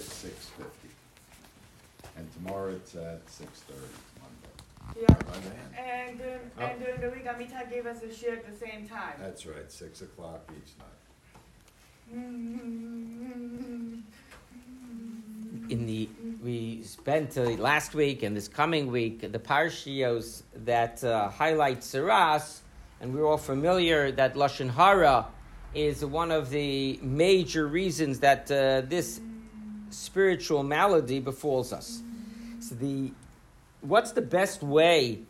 at six fifty. And tomorrow it's at six thirty, Monday. Yeah. Right, Diane? And during, and during the week, Amitai gave us a share at the same time. That's right, six o'clock each night. in the we spent uh, last week and this coming week the parshios that uh, highlight tzaraas, and we're all familiar that lashon hara is one of the major reasons that uh, this spiritual malady befalls us. So the what's the best way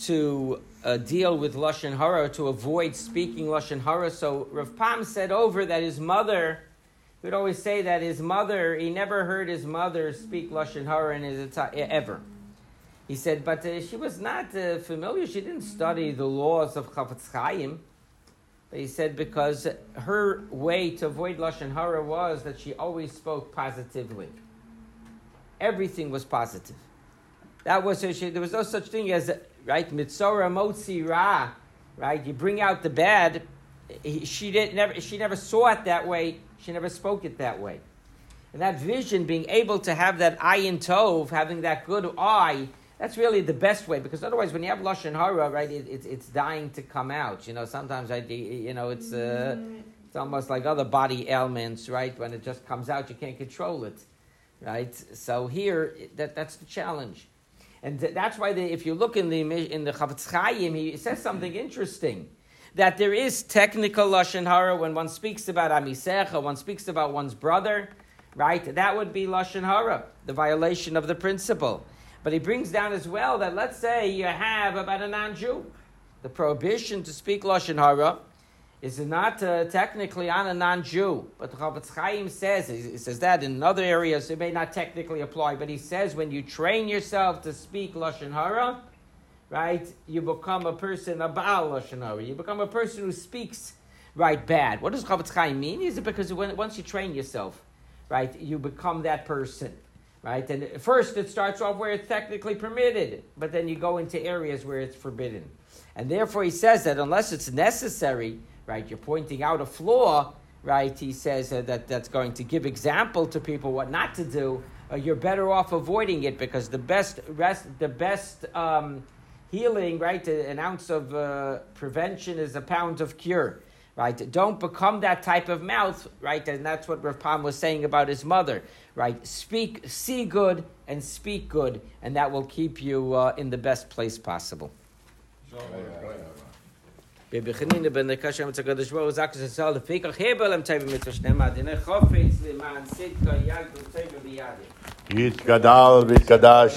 to uh, deal with lashon hara to avoid speaking lashon hara? So Rav Pam said over that his mother would always say that his mother, he never heard his mother speak Lashon Hara in his ever. He said, but uh, she was not uh, familiar. She didn't study the laws of Chafetz Chaim. He said because her way to avoid Lashon Hara was that she always spoke positively. Everything was positive. That was her, she, there was no such thing as right mitzora motzi ra, right? You bring out the bad. She did never. She never saw it that way. She never spoke it that way. And that vision, being able to have that eye ayin tov, having that good eye, that's really the best way. Because otherwise, when you have lashon hara, right, it, it, it's dying to come out. You know, sometimes I, you know, it's uh, it's almost like other body ailments, right? When it just comes out, you can't control it, right? So here, that that's the challenge, and th- that's why the, if you look in the in the Chafetz Chaim, he says something interesting that there is technical lashon hara when one speaks about amisecha, one speaks about one's brother, right? That would be lashon hara, the violation of the principle. But he brings down as well that let's say you have about a non-Jew, the prohibition to speak lashon hara is not uh, technically on a non-Jew, but the Chafetz Chaim says he says that in other areas it may not technically apply, but he says when you train yourself to speak lashon hara right? You become a person, a Baal Lashon Hara. You become a person who speaks, right, bad. What does Chafetz Chaim mean? Is it because when, once you train yourself, right, you become that person, right? And first it starts off where it's technically permitted, but then you go into areas where it's forbidden. And therefore he says that unless it's necessary, right, you're pointing out a flaw, right, he says uh, that that's going to give example to people what not to do, uh, you're better off avoiding it because the best rest, the best um, healing, right? An ounce of uh, prevention is a pound of cure, right? Don't become that type of mouth, right? And that's what Rav Pam was saying about his mother, right? Speak, see good, and speak good, and that will keep you uh, in the best place possible. בן שם דפיק חבל דנה חופץ למען יתגדל